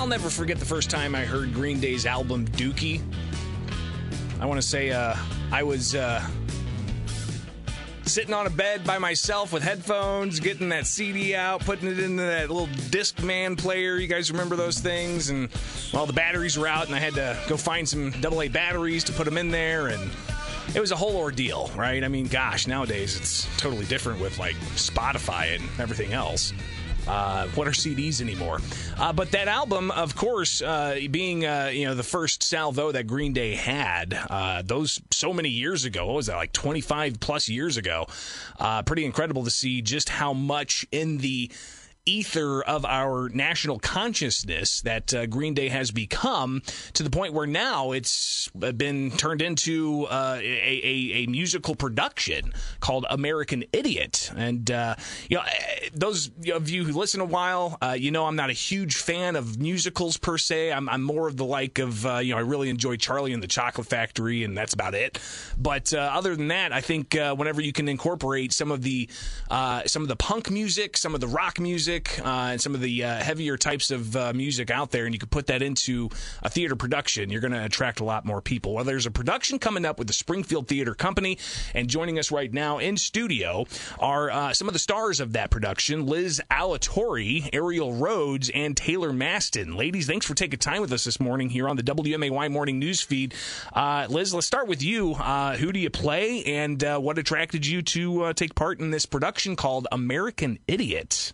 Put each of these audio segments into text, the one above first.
I'll never forget the first time I heard Green Day's album Dookie. I want to say uh, I was uh, sitting on a bed by myself with headphones, getting that CD out, putting it into that little Discman player. You guys remember those things? And well, the batteries were out, and I had to go find some AA batteries to put them in there, and it was a whole ordeal, right? I mean, gosh, nowadays it's totally different with like Spotify and everything else. Uh, what are CDs anymore? Uh, but that album, of course, uh, being uh, you know the first salvo that Green Day had, uh, those so many years ago. What was that like twenty five plus years ago? Uh, pretty incredible to see just how much in the ether of our national consciousness that uh, Green Day has become to the point where now it's been turned into uh, a, a, a, musical production called American Idiot. And, uh, you know, those of you who listen a while, uh, you know I'm not a huge fan of musicals per se. I'm, I'm more of the like of, uh, you know, I really enjoy Charlie and the Chocolate Factory, and that's about it. But uh, other than that, I think whenever you can incorporate some of the some of the punk music, some of the rock music, music uh, and some of the uh, heavier types of uh, music out there, and you could put that into a theater production, you're going to attract a lot more people. Well, there's a production coming up with the Springfield Theater Company, and joining us right now in studio are uh, some of the stars of that production Liz Alatorre, Ariel Rhodes, and Taylor Maston. Ladies, thanks for taking time with us this morning here on the WMAY Morning News Feed. Uh, Liz, let's start with you. Uh, who do you play, and what attracted you to take part in this production called American Idiot?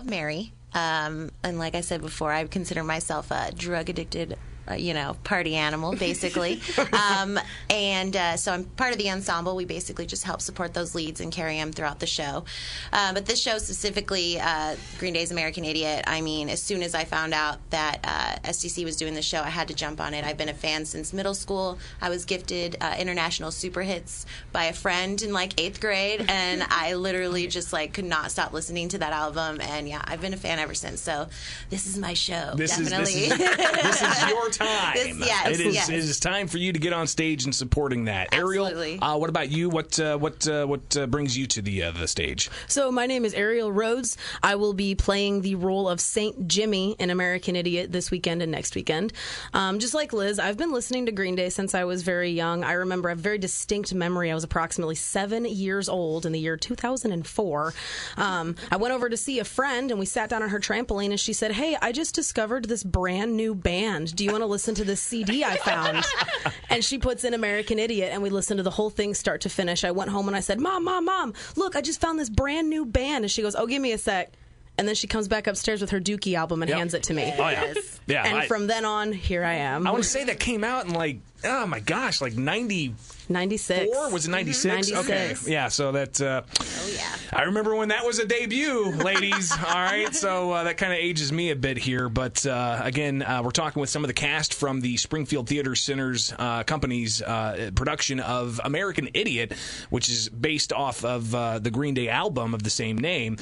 Of Mary. Um, and like I said before, I consider myself a drug addicted uh, you know, party animal, basically. um, and uh, so I'm part of the ensemble. We basically just help support those leads and carry them throughout the show. Uh, but this show specifically, uh, Green Day's American Idiot, I mean, as soon as I found out that uh, STC was doing the show, I had to jump on it. I've been a fan since middle school. I was gifted uh, International Superhits by a friend in like eighth grade, and I literally just like could not stop listening to that album. And yeah, I've been a fan ever since. So this is my show. This definitely. Is, this, is, this is your time. This, yes, it is. Yes. It is time for you to get on stage and supporting that. Absolutely. Ariel, uh, what about you? What uh, what uh, what uh, brings you to the uh, the stage? So my name is Ariel Rhodes. I will be playing the role of Saint Jimmy in American Idiot this weekend and next weekend. Um, just like Liz, I've been listening to Green Day since I was very young. I remember a very distinct memory. I was approximately seven years old in the year 2004. Um, I went over to see a friend and we sat down on her trampoline and she said, "Hey, I just discovered this brand new band. Do you want to listen to this CD I found. and she puts in American Idiot, and we listen to the whole thing start to finish. I went home and I said, Mom, Mom, Mom, look, I just found this brand new band. And she goes, Oh, give me a sec. And then she comes back upstairs with her Dookie album and yep. hands it to me. Oh, yeah. yeah and I, from then on, here I am. I want to say that came out in like, oh my gosh, like 90- 96. Four? Was it 96? Mm-hmm. 96. Okay. Yeah, so that. Uh, oh, yeah. I remember when that was a debut, ladies. All right, so uh, that kind of ages me a bit here. But uh, again, uh, we're talking with some of the cast from the Springfield Theater Center's uh, company's uh, production of American Idiot, which is based off of the Green Day album of the same name.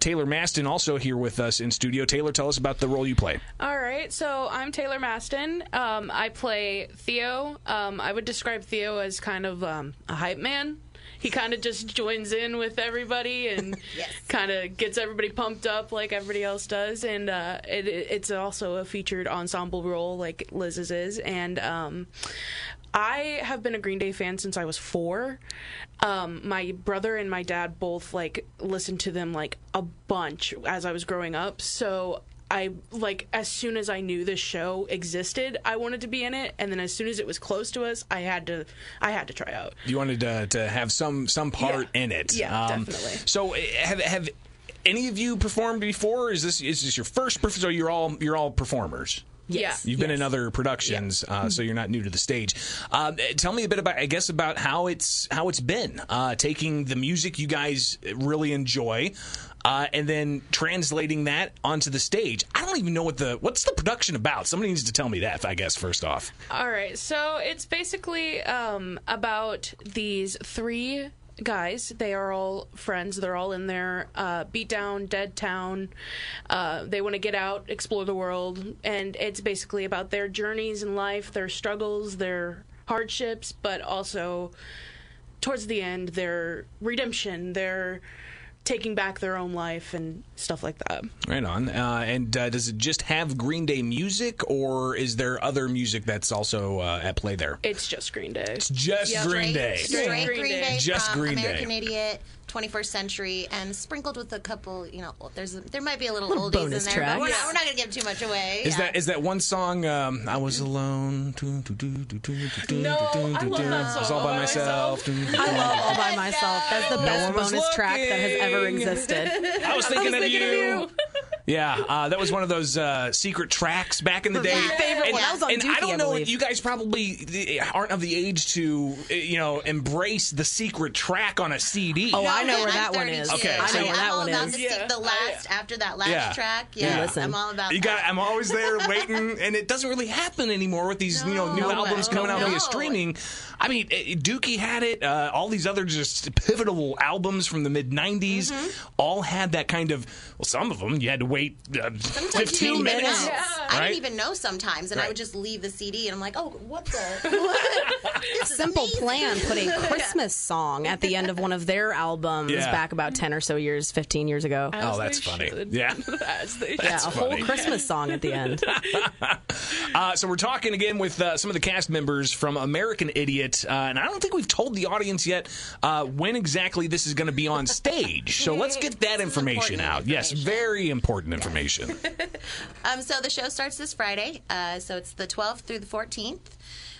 Taylor Maston also here with us in studio. Taylor, tell us about the role you play. All right, so I'm Taylor Maston. Um, I play Theo. Um, I would describe Theo as kind of um, a hype man. He kind of just joins in with everybody and yes. kind of gets everybody pumped up like everybody else does. And uh, it, it's also a featured ensemble role like Liz's is. And um, I have been a Green Day fan since I was four. Um, my brother and my dad both like listened to them like a bunch as I was growing up. So I like as soon as I knew this show existed, I wanted to be in it, and then as soon as it was close to us, I had to I had to try out. You wanted to, to have some some part yeah. in it. Yeah, um, definitely. So eh, have have any of you performed before? Is this is this your first? So you're all you're all performers. Yes. You've been in other productions, yeah. uh, so you're not new to the stage. Um, tell me a bit about, I guess, about how it's how it's been uh, taking the music you guys really enjoy, uh, and then translating that onto the stage. I don't even know what the what's the production about. Somebody needs to tell me that. I guess first off. All right, so it's basically um, about these three guys. They are all friends. They're all in their uh, beat down, dead town. Uh, they want to get out, explore the world, and it's basically about their journeys in life, their struggles, their hardships, but also towards the end, their redemption, their taking back their own life and stuff like that. Right on. Uh, and uh, does it just have Green Day music, or is there other music that's also uh, at play there? It's just Green Day. It's just Yeah. Green Day. Straight, Green Green Day. Day, Just from Green Day. American Idiot, 21st Century, and sprinkled with a couple. You know, there's there might be a little oldies bonus in there, track. but we're not, we're not going to give too much away. Is Yeah. that is that one song? Um, I was alone. No, I love that song. I was all by myself. I love All By Myself. That's the best one was bonus track that has ever existed. I was thinking, of, thinking of you. You. Yeah, uh, that was one of those uh, secret tracks back in the day. My favorite and, one. That was on and Dookie, I don't know, believe. you guys probably aren't of the age to, uh, you know, embrace the secret track on a CD. Oh, I know where I'm that one is. Okay, I so know you- where that I'm all one about is. The, Yeah. the last after that last Yeah. track. Yeah. Yeah, Listen. I'm all about You got. I'm always there waiting, and it doesn't really happen anymore with these, you know, new No, albums no, coming out no. via streaming. I mean, eh, Dookie had it. Uh, all these other just pivotal albums from the mid '90s Mm-hmm. all had that kind of. Well, some of them you had to wait uh, 15 two minutes. minutes. Yeah. I didn't even know sometimes, and I would just leave the CD, and I'm like, "Oh, what the? this Simple amazing. Plan put a Christmas song at the end of one of their albums Yeah. back about 10 or so years, 15 years ago. As Oh, that's funny. should. Yeah. As they yeah, should. a whole. Christmas song at the end. Uh, so we're talking again with uh, some of the cast members from American Idiot, uh, and I don't think we've told the audience yet uh, when exactly this is going to be on stage. So let's get that information out. Yes, very important information. Um, so the show starts this Friday. Uh, so it's the 12th through the 14th.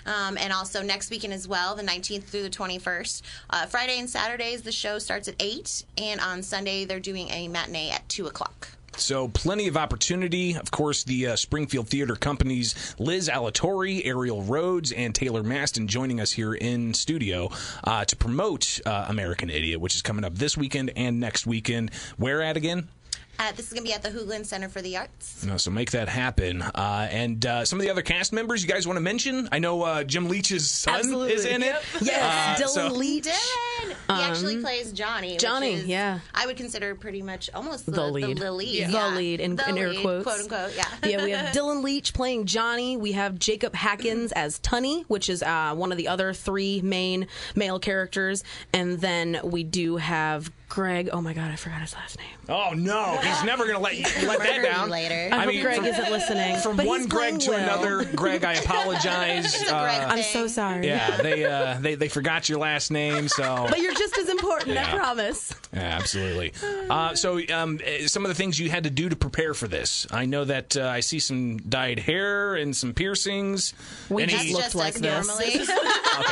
Um, and also next weekend as well, the 19th through the 21st. Uh, Friday and Saturdays, the show starts at 8. And on Sunday, they're doing a matinee at 2 o'clock. So plenty of opportunity. Of course, the uh, Springfield Theater Company's Liz Alatorre, Ariel Rhodes, and Taylor Maston joining us here in studio uh, to promote uh, American Idiot, which is coming up this weekend and next weekend. Where at again? Uh, this is going to be at the Hoogland Center for the Arts. No, so make that happen. Uh, and uh, some of the other cast members you guys want to mention? I know uh, Jim Leach's son Absolutely. is in it. Yes, Uh, Dylan so- Leach. Dylan! He actually plays Johnny. which Johnny, is, yeah. I would consider pretty much almost the, The lead. The, lead. Yeah. yeah. The lead, in- The in air quotes. Quote unquote, yeah. yeah, we have Dylan Leach playing Johnny. We have Jacob Hackins as Tunny, which is uh, one of the other three main male characters. And then we do have Greg. Oh my God, I forgot his last name. Oh no, he's never going to let you let that down. later. I, I hope mean, Greg from- isn't listening. From but one Greg to Will. another Greg, I apologize. It's a Greg Uh, I'm so sorry. yeah, they, uh, they they forgot your last name, so But you're just as important, Yeah. I promise. Yeah, absolutely. Uh, so, um, eh, some of the things you had to do to prepare for this. I know that uh, I see some dyed hair and some piercings. We Any- just That's looked just like us this. normally. All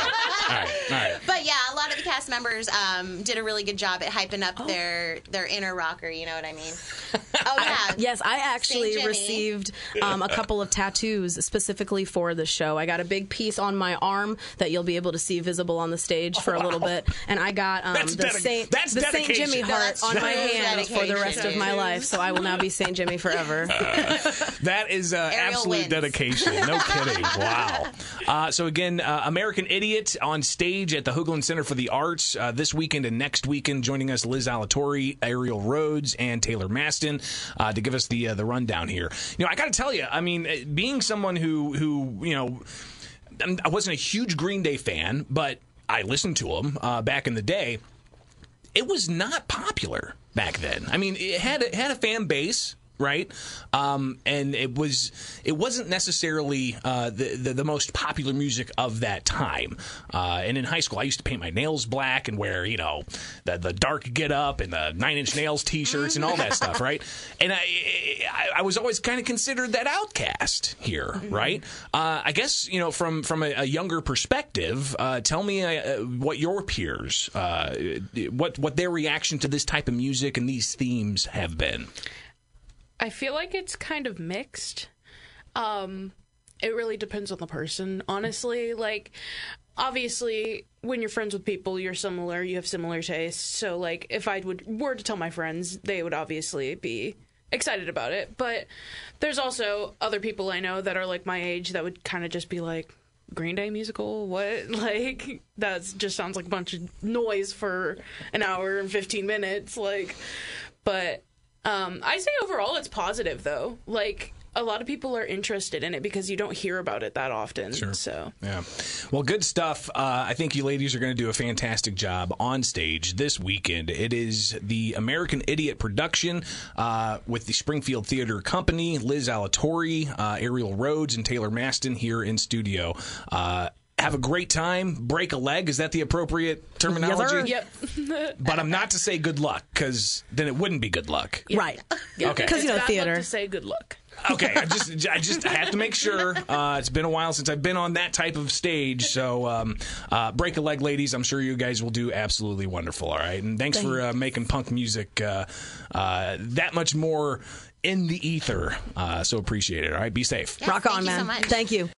right, all right. But yeah, a lot of the cast members um, did a really good job at hyping up oh. their their inner rocker. You know what I mean? Oh yeah. Yes, I actually received um, a couple of tattoos specifically for the show. I got a big piece on my arm that you'll be able to see visible on the stage for a little bit, and I got um, That's the dedic- Saint that's the Saint. Jimmy heart on my hand for the rest of my life. So I will now be Saint Jimmy forever. That is uh, absolute wins. dedication. No kidding. Wow. Uh, so again, uh, American Idiot on stage at the Hoogland Center for the Arts uh, this weekend and next weekend. Joining us, Liz Alatorre, Ariel Rhodes, and Taylor Maston uh, to give us the uh, the rundown here. You know, I got to tell you, I mean, uh, being someone who who you know, I wasn't a huge Green Day fan, but I listened to them uh, back in the day it was not popular back then. I mean, it had it had a fan base, right? Um, and it was it wasn't necessarily uh, the, the the most popular music of that time. Uh, and in high school, I used to paint my nails black and wear you know the the dark get up and the nine inch nails t shirts and all that stuff, right? And I I, I was always kind of considered that outcast here, right? Uh, I guess you know from from a, a younger perspective. Uh, tell me uh, what your peers, uh, what what their reaction to this type of music and these themes have been. I feel like it's kind of mixed. Um, it really depends on the person, honestly. Like, obviously, when you're friends with people, you're similar. You have similar tastes. So, like, if I would were to tell my friends, they would obviously be excited about it. But there's also other people I know that are like my age that would kind of just be like. Green Day musical? What? Like that just sounds like a bunch of noise for an hour and 15 minutes like but um I say overall it's positive though. Like a lot of people are interested in it because you don't hear about it that often. So Yeah. Well, good stuff. Uh, I think you ladies are going to do a fantastic job on stage this weekend. It is the American Idiot production uh, with the Springfield Theater Company, Liz Alatorre, uh, Ariel Rhodes, and Taylor Maston here in studio. Have a great time. Break a leg. Is that the appropriate terminology? Yep, But I'm not to say good luck because then it wouldn't be good luck. Right. Okay. Because you know It's luck theater. to say good luck. Okay, I just I just have to make sure. Uh, it's been a while since I've been on that type of stage, so um, uh, break a leg, ladies. I'm sure you guys will do absolutely wonderful. All right, and thanks for uh, making punk music uh, uh, that much more in the ether. Uh, so appreciate it. All right, be safe. Yeah, Rock thank on, you so man. much. Thank you.